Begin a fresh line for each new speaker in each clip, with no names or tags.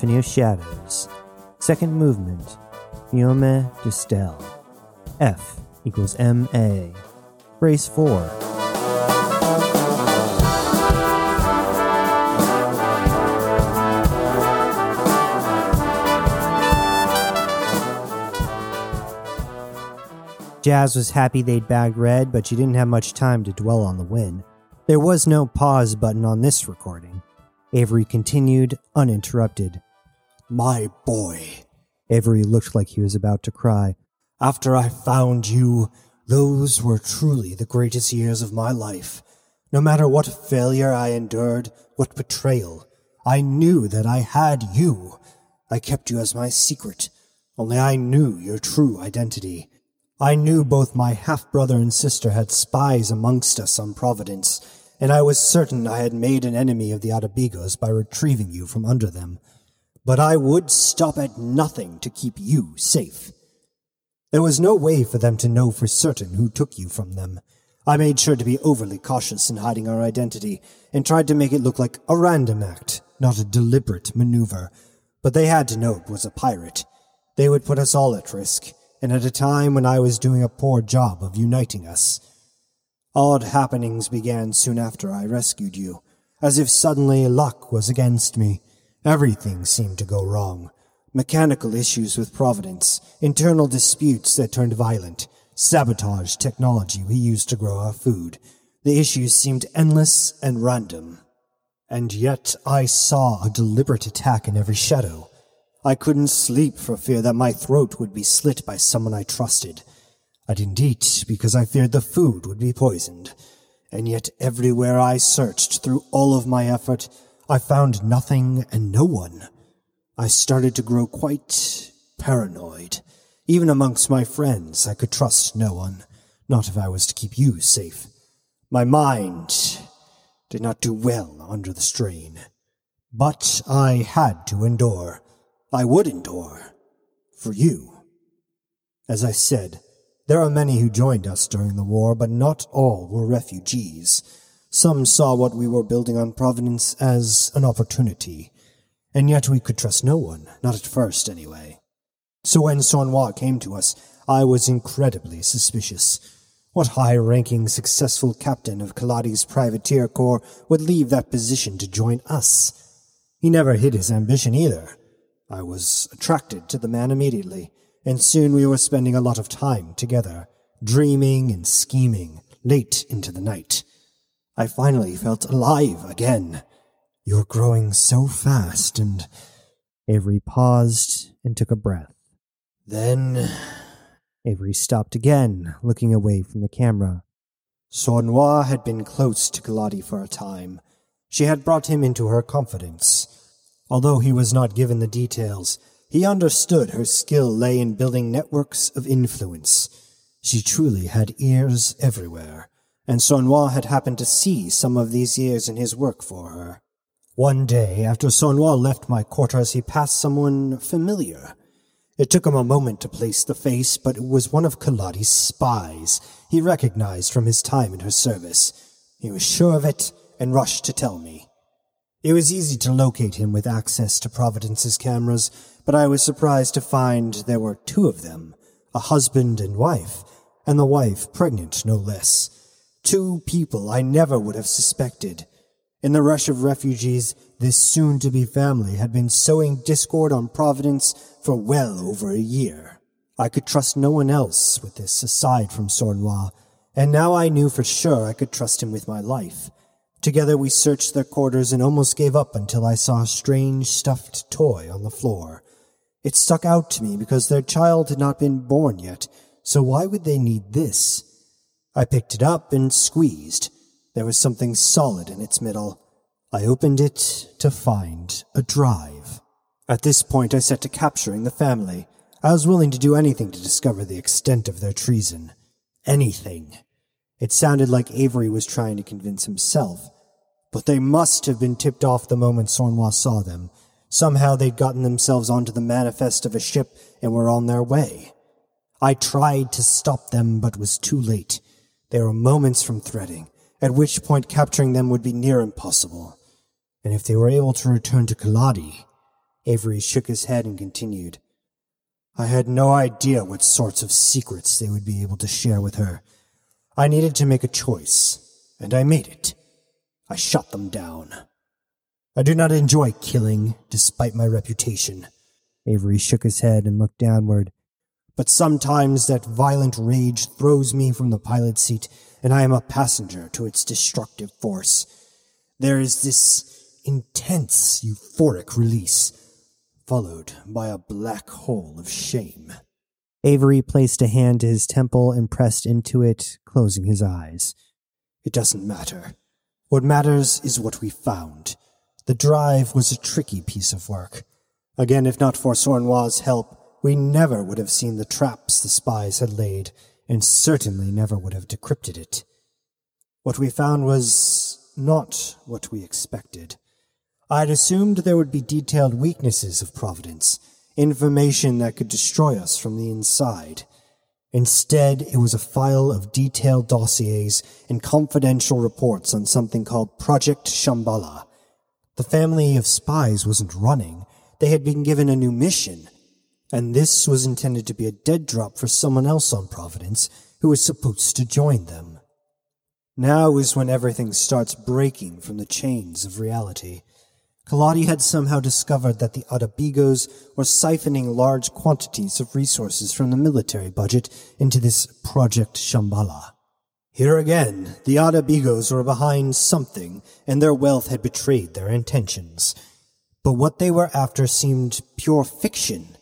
Symphony of Shadows. Second movement, Fiume de Stel. F equals MA. Brace 4. Jazz was happy they'd bagged Red, but she didn't have much time to dwell on the win. There was no pause button on this recording. Avery continued, uninterrupted.
My boy.
Avery looked like he was about to cry.
After I found you, those were truly the greatest years of my life. No matter what failure I endured, what betrayal, I knew that I had you. I kept you as my secret, only I knew your true identity. I knew both my half brother and sister had spies amongst us on Providence, and I was certain I had made an enemy of the Adabigos by retrieving you from under them. But I would stop at nothing to keep you safe. There was no way for them to know for certain who took you from them. I made sure to be overly cautious in hiding our identity, and tried to make it look like a random act, not a deliberate maneuver. But they had to know it was a pirate. They would put us all at risk, and at a time when I was doing a poor job of uniting us. Odd happenings began soon after I rescued you, as if suddenly luck was against me. Everything seemed to go wrong. Mechanical issues with Providence, internal disputes that turned violent, sabotage technology we used to grow our food. The issues seemed endless and random. And yet I saw a deliberate attack in every shadow, I couldn't sleep for fear that my throat would be slit by someone I trusted. I didn't eat because I feared the food would be poisoned. And yet everywhere I searched through all of my effort, I found nothing and no one. I started to grow quite paranoid. Even amongst my friends, I could trust no one, not if I was to keep you safe. My mind did not do well under the strain. But I had to endure. I would endure. For you. As I said, there are many who joined us during the war, but not all were refugees. Some saw what we were building on Providence as an opportunity, and yet we could trust no one, not at first anyway. So when Sornois came to us, I was incredibly suspicious. What high-ranking, successful captain of Kaladi's privateer corps would leave that position to join us? He never hid his ambition either. I was attracted to the man immediately, and soon we were spending a lot of time together, dreaming and scheming late into the night. I finally felt alive again. You're growing so fast, and.
Avery paused and took a breath.
Then.
Avery stopped again, looking away from the camera.
Sornois had been close to Kaladi for a time. She had brought him into her confidence. Although he was not given the details, he understood her skill lay in building networks of influence. She truly had ears everywhere, and Sornois had happened to see some of these years in his work for her. One day, after Sornois left my quarters, he passed someone familiar. It took him a moment to place the face, but it was one of Kaladi's spies he recognized from his time in her service. He was sure of it and rushed to tell me. It was easy to locate him with access to Providence's cameras, but I was surprised to find there were two of them, a husband and wife, and the wife pregnant no less. Two people I never would have suspected. In the rush of refugees, this soon-to-be family had been sowing discord on Providence for well over a year. I could trust no one else with this aside from Sornois, and now I knew for sure I could trust him with my life. Together we searched their quarters and almost gave up until I saw a strange stuffed toy on the floor. It stuck out to me because their child had not been born yet, so why would they need this? I picked it up and squeezed. There was something solid in its middle. I opened it to find a drive. At this point I set to capturing the family. I was willing to do anything to discover the extent of their treason. Anything. It sounded like Avery was trying to convince himself. But they must have been tipped off the moment Sornois saw them. Somehow they'd gotten themselves onto the manifest of a ship and were on their way. I tried to stop them, but was too late. They were moments from threading, at which point capturing them would be near impossible. And if they were able to return to Kaladi, Avery shook his head and continued. I had no idea what sorts of secrets they would be able to share with her. I needed to make a choice, and I made it. I shot them down. I do not enjoy killing, despite my reputation.
Avery shook his head and looked downward.
But sometimes that violent rage throws me from the pilot's seat, and I am a passenger to its destructive force. There is this intense euphoric release, followed by a black hole of shame.
Avery placed a hand to his temple and pressed into it, closing his eyes.
It doesn't matter. What matters is what we found. The drive was a tricky piece of work. Again, if not for Sornois' help, we never would have seen the traps the spies had laid, and certainly never would have decrypted it. What we found was not what we expected. I'd assumed there would be detailed weaknesses of Providence, information that could destroy us from the inside. Instead, it was a file of detailed dossiers and confidential reports on something called Project Shambhala. The family of spies wasn't running. They had been given a new mission, and this was intended to be a dead drop for someone else on Providence who was supposed to join them. Now is when everything starts breaking from the chains of reality. Kaladi had somehow discovered that the Adabigos were siphoning large quantities of resources from the military budget into this Project Shambhala. Here again, the Adabigos were behind something, and their wealth had betrayed their intentions. But what they were after seemed pure fiction.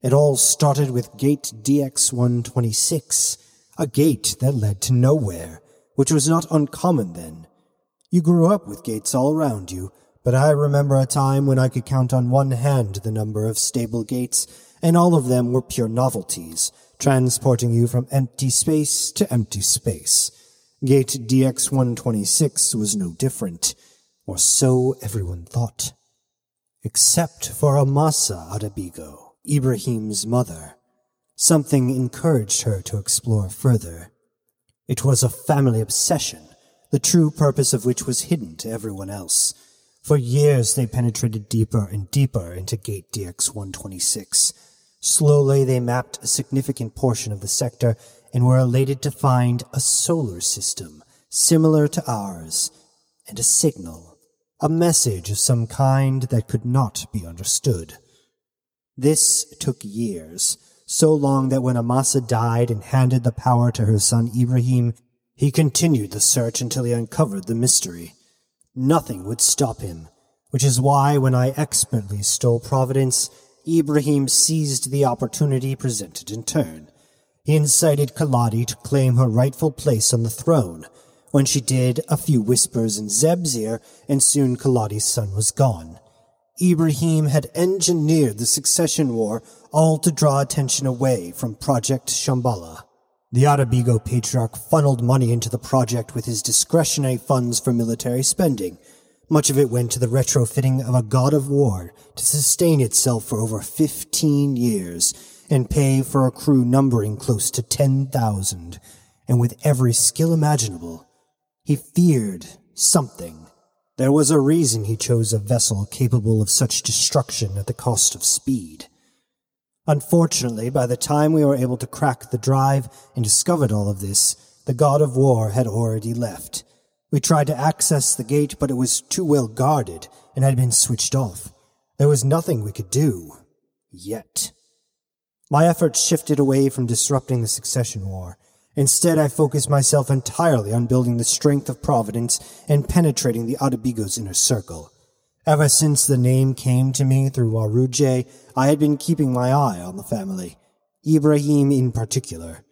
It all started with Gate DX 126, a gate that led to nowhere, which was not uncommon then. You grew up with gates all around you, but I remember a time when I could count on one hand the number of stable gates, and all of them were pure novelties, transporting you from empty space to empty space. Gate DX-126 was no different, or so everyone thought. Except for Amasa Adabigo, Ibrahim's mother. Something encouraged her to explore further. It was a family obsession, the true purpose of which was hidden to everyone else. For years, they penetrated deeper and deeper into Gate DX 126. Slowly, they mapped a significant portion of the sector and were elated to find a solar system similar to ours and a signal, a message of some kind that could not be understood. This took years, so long that when Amasa died and handed the power to her son Ibrahim, he continued the search until he uncovered the mystery. Nothing would stop him, which is why when I expertly stole Providence, Ibrahim seized the opportunity presented in turn. He incited Kaladi to claim her rightful place on the throne. When she did, a few whispers in Zeb's ear, and soon Kaladi's son was gone. Ibrahim had engineered the succession war all to draw attention away from Project Shambhala. The Adabigo patriarch funneled money into the project with his discretionary funds for military spending. Much of it went to the retrofitting of a god of war to sustain itself for over 15 years and pay for a crew numbering close to 10,000. And with every skill imaginable, he feared something. There was a reason he chose a vessel capable of such destruction at the cost of speed. Unfortunately, by the time we were able to crack the drive and discovered all of this, the god of war had already left. We tried to access the gate, but it was too well guarded and had been switched off. There was nothing we could do. Yet. My efforts shifted away from disrupting the succession war. Instead, I focused myself entirely on building the strength of Providence and penetrating the Adabigo's inner circle. Ever since the name came to me through Waruje, I had been keeping my eye on the family. Ibrahim in particular.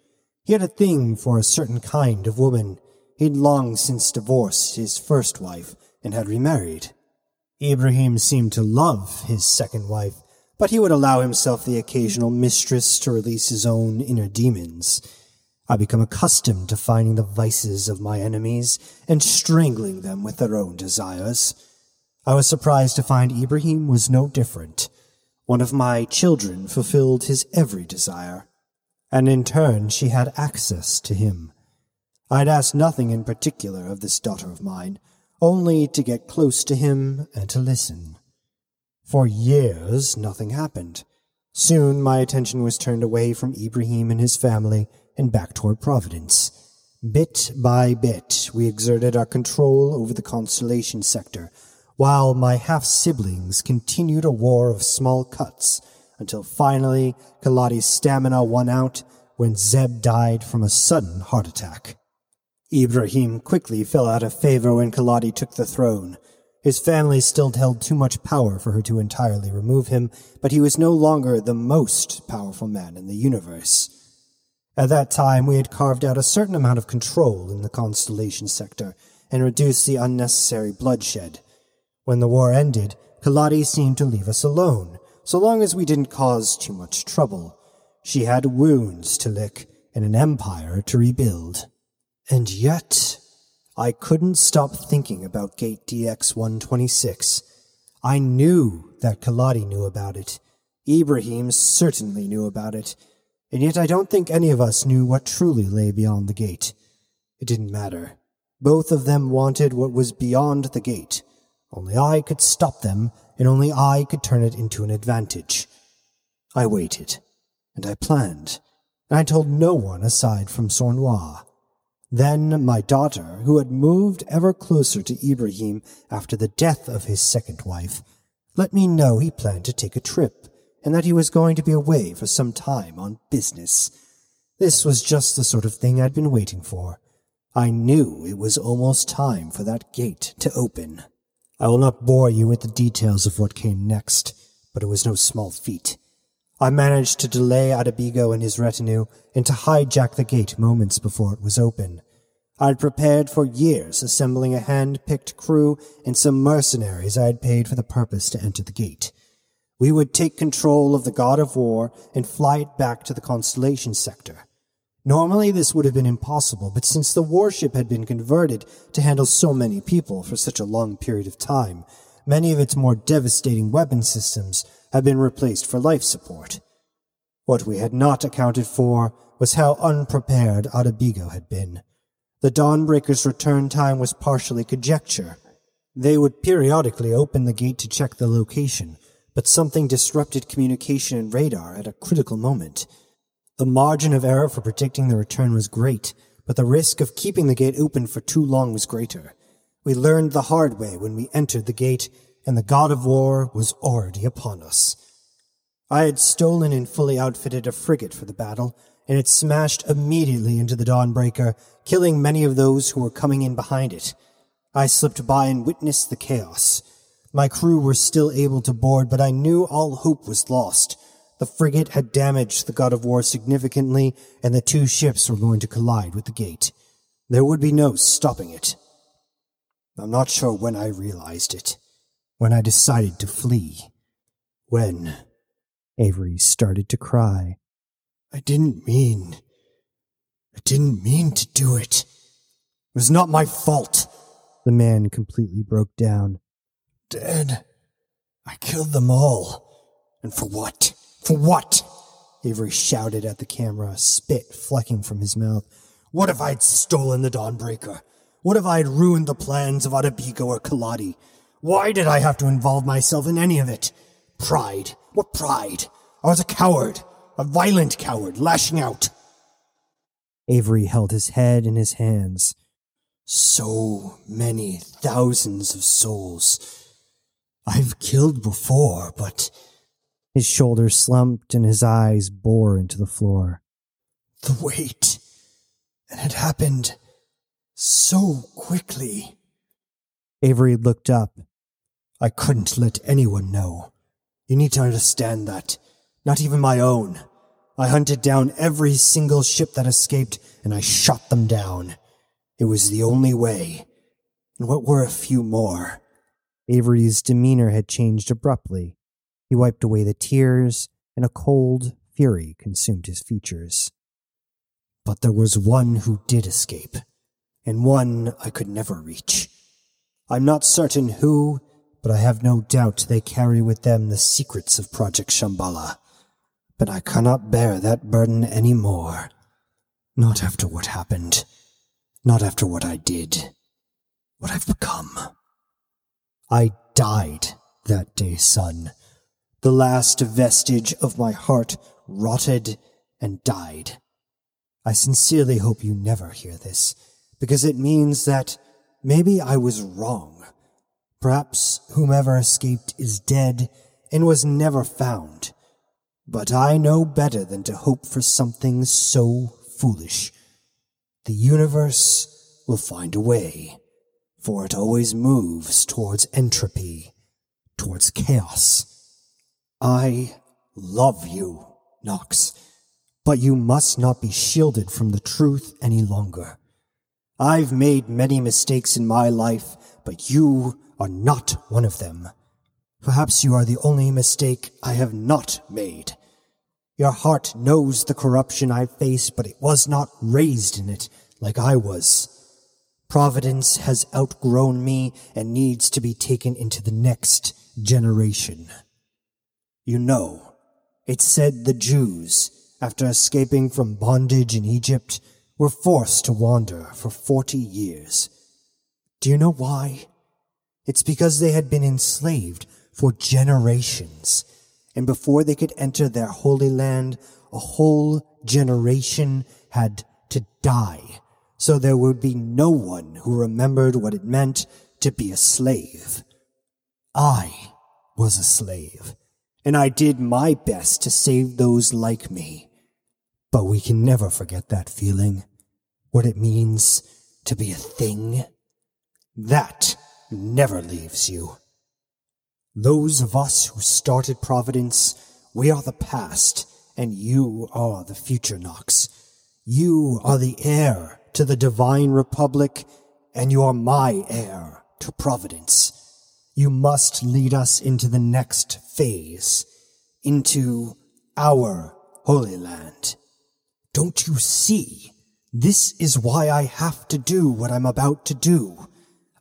He had a thing for a certain kind of woman. He'd long since divorced his first wife and had remarried. Ibrahim seemed to love his second wife, but he would allow himself the occasional mistress to release his own inner demons. I become accustomed to finding the vices of my enemies and strangling them with their own desires. I was surprised to find Ibrahim was no different. One of my children fulfilled his every desire, and in turn she had access to him. I'd asked nothing in particular of this daughter of mine, only to get close to him and to listen. For years, nothing happened. Soon, my attention was turned away from Ibrahim and his family and back toward Providence. Bit by bit, we exerted our control over the constellation sector, while my half siblings continued a war of small cuts until finally Kaladi's stamina won out when Zeb died from a sudden heart attack. Ibrahim quickly fell out of favor when Kaladi took the throne. His family still held too much power for her to entirely remove him, but he was no longer the most powerful man in the universe. At that time, we had carved out a certain amount of control in the constellation sector and reduced the unnecessary bloodshed. When the war ended, Kaladi seemed to leave us alone, so long as we didn't cause too much trouble. She had wounds to lick and an empire to rebuild. And yet, I couldn't stop thinking about Gate DX 126. I knew that Kaladi knew about it. Ibrahim certainly knew about it. And yet I don't think any of us knew what truly lay beyond the gate. It didn't matter. Both of them wanted what was beyond the gate. Only I could stop them, and only I could turn it into an advantage. I waited and I planned, and I told no one aside from Sornois. Then my daughter, who had moved ever closer to Ibrahim after the death of his second wife, let me know he planned to take a trip, and that he was going to be away for some time on business. This was just the sort of thing I'd been waiting for. I knew it was almost time for that gate to open. I will not bore you with the details of what came next, but it was no small feat. I managed to delay Adabigo and his retinue and to hijack the gate moments before it was open. I had prepared for years, assembling a hand-picked crew and some mercenaries I had paid for the purpose to enter the gate. We would take control of the God of War and fly it back to the Constellation sector. Normally this would have been impossible, but since the warship had been converted to handle so many people for such a long period of time, many of its more devastating weapon systems had been replaced for life support. What we had not accounted for was how unprepared Adabigo had been. The Dawnbreaker's return time was partially conjecture. They would periodically open the gate to check the location, but something disrupted communication and radar at a critical moment. The margin of error for predicting the return was great, but the risk of keeping the gate open for too long was greater. We learned the hard way when we entered the gate and the god of war was already upon us. I had stolen and fully outfitted a frigate for the battle, and it smashed immediately into the Dawnbreaker, killing many of those who were coming in behind it. I slipped by and witnessed the chaos. My crew were still able to board, but I knew all hope was lost. The frigate had damaged the God of War significantly, and the two ships were going to collide with the gate. There would be no stopping it. I'm not sure when I realized it when I decided to flee. When
Avery started to cry.
I didn't mean. I didn't mean to do it. It was not my fault.
The man completely broke down.
Dad, I killed them all. And for what? For what? Avery shouted at the camera, spit flecking from his mouth. What if I'd stolen the Dawnbreaker? What if I'd ruined the plans of Adabigo or Kaladi? Why did I have to involve myself in any of it? Pride. What pride? I was a coward. A violent coward, lashing out.
Avery held his head in his hands.
So many thousands of souls. I've killed before, but.
His shoulders slumped and his eyes bore into the floor.
The weight. And it happened so quickly.
Avery looked up
I couldn't let anyone know. You need to understand that. Not even my own. I hunted down every single ship that escaped and I shot them down. It was the only way. And what were a few more?
Avery's demeanor had changed abruptly. He wiped away the tears, and a cold fury consumed his features.
But there was one who did escape, and one I could never reach. I'm not certain who but I have no doubt they carry with them the secrets of Project Shambhala. But I cannot bear that burden any more. Not after what happened. Not after what I did. What I've become. I died that day, son. The last vestige of my heart rotted and died. I sincerely hope you never hear this, because it means that maybe I was wrong. Perhaps whomever escaped is dead and was never found. But I know better than to hope for something so foolish. The universe will find a way, for it always moves towards entropy, towards chaos. I love you, Knox, but you must not be shielded from the truth any longer. I've made many mistakes in my life, but you are not one of them. Perhaps you are the only mistake I have not made. Your heart knows the corruption I face, but it was not raised in it like I was. Providence has outgrown me and needs to be taken into the next generation. You know, it said the Jews, after escaping from bondage in Egypt, were forced to wander for forty years. Do you know why? It's because they had been enslaved for generations, and before they could enter their holy land, a whole generation had to die, so there would be no one who remembered what it meant to be a slave. I was a slave and I did my best to save those like me. But we can never forget that feeling, what it means to be a thing. That never leaves you. Those of us who started Providence, we are the past, and you are the future, Knox. You are the heir to the Divine Republic, and you are my heir to Providence. You must lead us into the next phase, into our Holy Land. Don't you see? This is why I have to do what I'm about to do.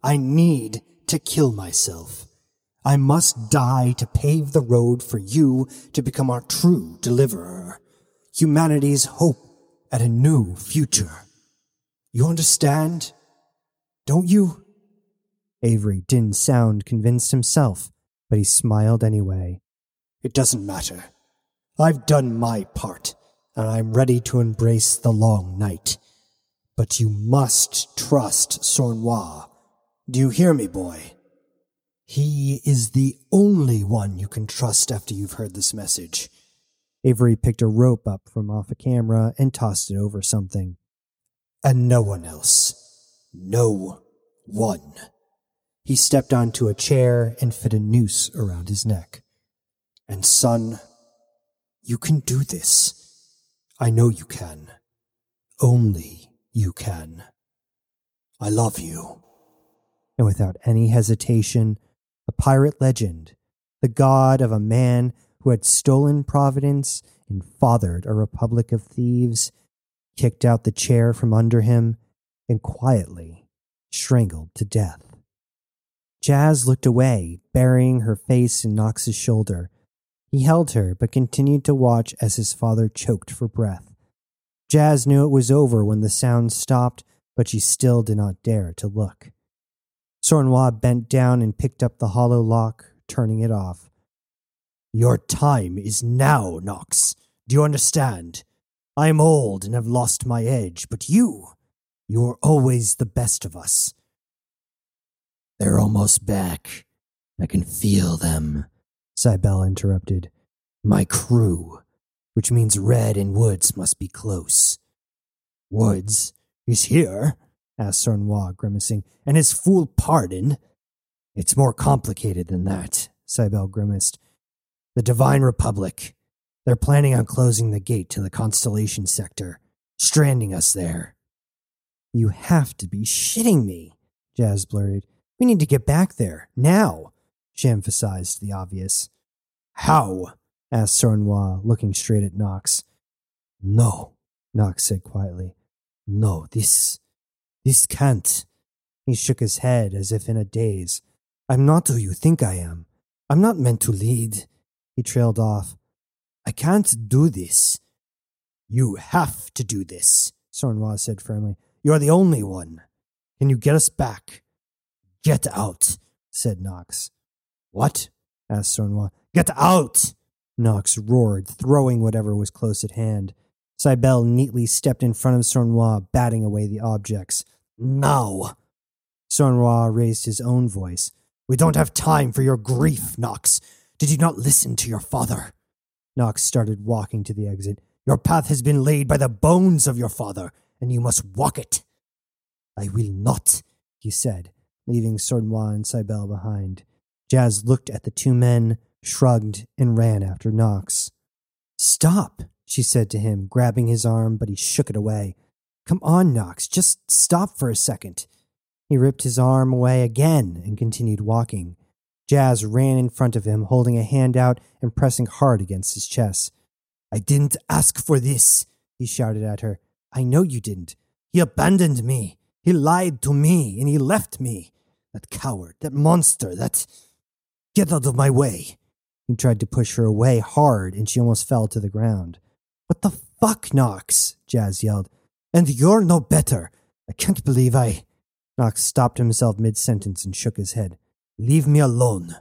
I need to kill myself. I must die to pave the road for you to become our true deliverer. Humanity's hope at a new future. You understand? Don't you?
Avery didn't sound convinced himself, but he smiled anyway.
It doesn't matter. I've done my part, and I'm ready to embrace the long night. But you must trust Sornois. Do you hear me, boy? He is the only one you can trust after you've heard this message.
Avery picked a rope up from off a camera and tossed it over something.
And no one else. No one. He stepped onto a chair and fit a noose around his neck. And son, you can do this. I know you can. Only you can. I love you.
And without any hesitation, the pirate legend, the god of a man who had stolen Providence and fathered a republic of thieves, kicked out the chair from under him and quietly strangled to death. Jazz looked away, burying her face in Knox's shoulder. He held her, but continued to watch as his father choked for breath. Jazz knew it was over when the sound stopped, but she still did not dare to look. Sornois bent down and picked up the hollow lock, turning it off.
Your time is now, Knox. Do you understand? I am old and have lost my edge, but you, you are always the best of us.
They're almost back. I can feel them,
Cybele interrupted.
My crew, which means Red and Woods must be close.
Woods is here? asked Sornois, grimacing. And his fool pardon?
It's more complicated than that, Cybele grimaced. The Divine Republic. They're planning on closing the gate to the Constellation sector, stranding us there.
You have to be shitting me, Jazz blurted. We need to get back there, now. She emphasized the obvious.
How?
asked Sornois, looking straight at Knox.
No, Knox said quietly. No, this. this can't.
He shook his head as if in a daze.
I'm not who you think I am. I'm not meant to lead. He trailed off. I can't do this. You have to do this, Sornois said firmly. You're the only one. Can you get us back? Get out, said Knox. What?
asked Sornois.
Get out!
Knox roared, throwing whatever was close at hand. Cybele neatly stepped in front of Sornois, batting away the objects.
Now!
Sornois raised his own voice.
We don't have time for your grief, Knox. Did you not listen to your father?
Knox started walking to the exit.
Your path has been laid by the bones of your father, and you must walk it.
I will not, he said, leaving Sornois and Cybele behind. Jazz looked at the two men, shrugged, and ran after Knox. Stop, she said to him, grabbing his arm, but he shook it away. Come on, Knox, just stop for a second. He ripped his arm away again and continued walking. Jazz ran in front of him, holding a hand out and pressing hard against his chest.
I didn't ask for this, he shouted at her. I know you didn't. He abandoned me. He lied to me and he left me. That coward, that monster, that. Get out of my way.
He tried to push her away hard and she almost fell to the ground.
What the fuck, Knox? Jazz yelled. And you're no better. I can't believe I.
Knox stopped himself mid sentence and shook his head.
Leave me alone.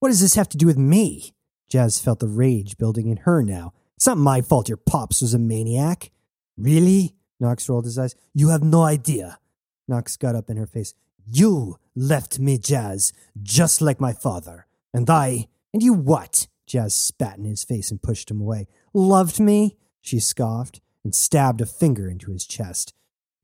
What does this have to do with me? Jazz felt the rage building in her now. It's not my fault your pops was a maniac.
Really?
Knox rolled his eyes.
You have no idea.
Knox got up in her face.
You left me, Jazz, just like my father. And I.
And you what? Jazz spat in his face and pushed him away. Loved me? She scoffed and stabbed a finger into his chest.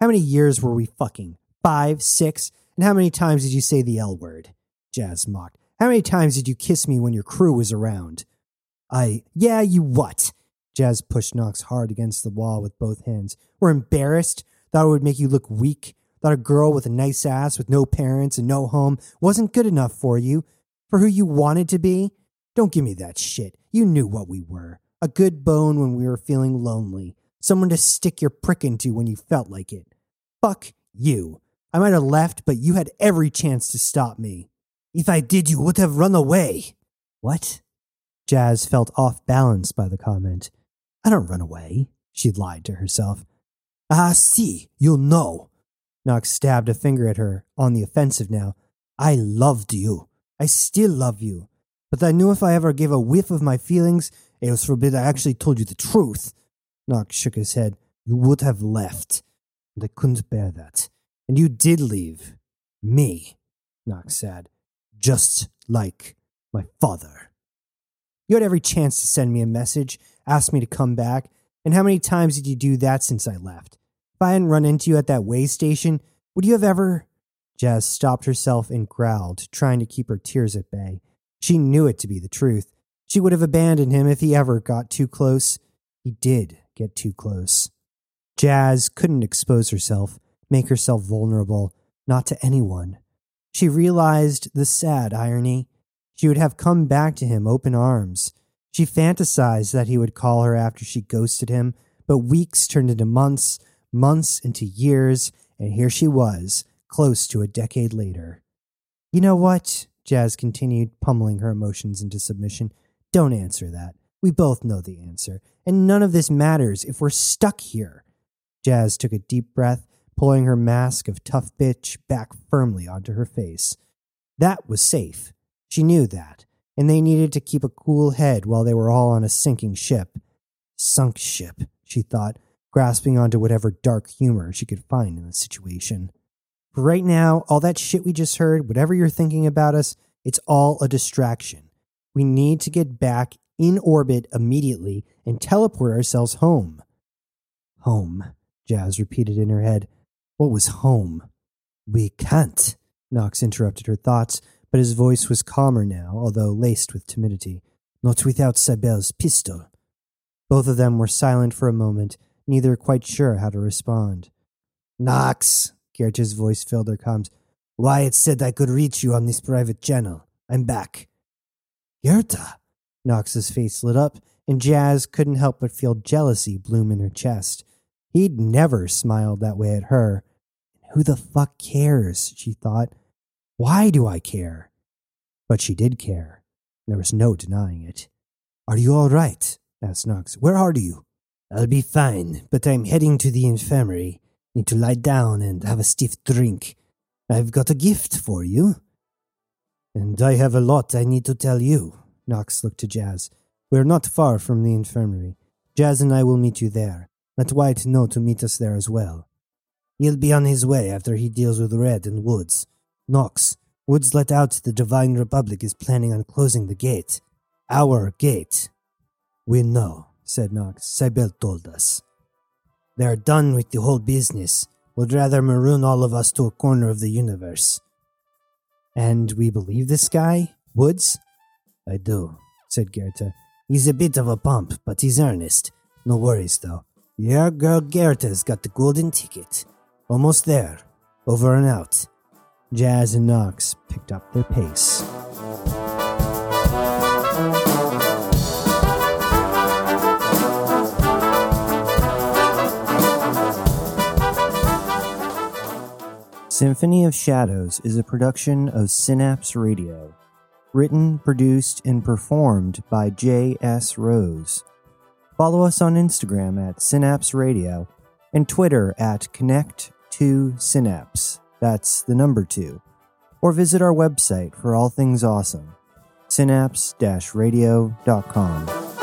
How many years were we fucking? Five? Six? And how many times did you say the L word? Jazz mocked. How many times did you kiss me when your crew was around?
I.
Yeah, you what? Jazz pushed Knox hard against the wall with both hands. We're embarrassed? Thought it would make you look weak? Thought a girl with a nice ass with no parents and no home wasn't good enough for you? For who you wanted to be? Don't give me that shit. You knew what we were. A good bone when we were feeling lonely. Someone to stick your prick into when you felt like it. Fuck you. I might have left, but you had every chance to stop me.
If I did, you would have run away.
What? Jazz felt off balance by the comment. I don't run away, she lied to herself.
Ah, see, you'll know.
Knox stabbed a finger at her, on the offensive now.
I loved you.
I still love you. But I knew if I ever gave a whiff of my feelings, it was forbid I actually told you the truth. Knox shook his head. You would have left. And I couldn't bear that. And you did leave. Me, Knox said. Just like my father. You had every chance to send me a message, ask me to come back, and how many times did you do that since I left? If I hadn't run into you at that way station, would you have ever. Jazz stopped herself and growled, trying to keep her tears at bay. She knew it to be the truth. She would have abandoned him if he ever got too close. He did get too close. Jazz couldn't expose herself, make herself vulnerable, not to anyone. She realized the sad irony. She would have come back to him open arms. She fantasized that he would call her after she ghosted him, but weeks turned into months, months into years, and here she was, close to a decade later. You know what? Jazz continued, pummeling her emotions into submission. Don't answer that. We both know the answer, and none of this matters if we're stuck here. Jazz took a deep breath, pulling her mask of tough bitch back firmly onto her face. That was safe. She knew that, and they needed to keep a cool head while they were all on a sinking ship. Sunk ship, she thought, grasping onto whatever dark humor she could find in the situation. For right now, all that shit we just heard, whatever you're thinking about us, it's all a distraction. We need to get back in orbit immediately and teleport ourselves home. Home, Jazz repeated in her head. What was home? We can't, Knox interrupted her thoughts, but his voice was calmer now, although laced with timidity. Not without Cybele's pistol. Both of them were silent for a moment, neither quite sure how to respond. Knox, Geertja's voice filled their comms. Wyatt said I could reach you on this private channel. I'm back.
Geertja?
Knox's face lit up, and Jazz couldn't help but feel jealousy bloom in her chest. He'd never smiled that way at her. Who the fuck cares? she thought. Why do I care? But she did care. There was no denying it.
Are you all right? asked Knox. Where are you?
I'll be fine, but I'm heading to the infirmary. Need to lie down and have a stiff drink. I've got a gift for you. And I have a lot I need to tell you. Knox looked to Jazz. We're not far from the infirmary. Jazz and I will meet you there. Let White know to meet us there as well. He'll be on his way after he deals with Red and Woods. Knox, Woods let out the Divine Republic is planning on closing the gate. Our gate. We know, said Knox. Cybele told us. They're done with the whole business. Would rather maroon all of us to a corner of the universe. And we believe this guy? Woods? I do, said Geertja. He's a bit of a pump, but he's earnest. No worries, though. Your girl Geertja's got the golden ticket. Almost there. Over and out. Jazz and Knox picked up their pace.
Symphony of Shadows is a production of Synapse Radio. Written, produced, and performed by J.S. Rose. Follow us on Instagram at Synapse Radio and Twitter at Connect2Synapse. That's the number two. Or visit our website for all things awesome synapse radio.com.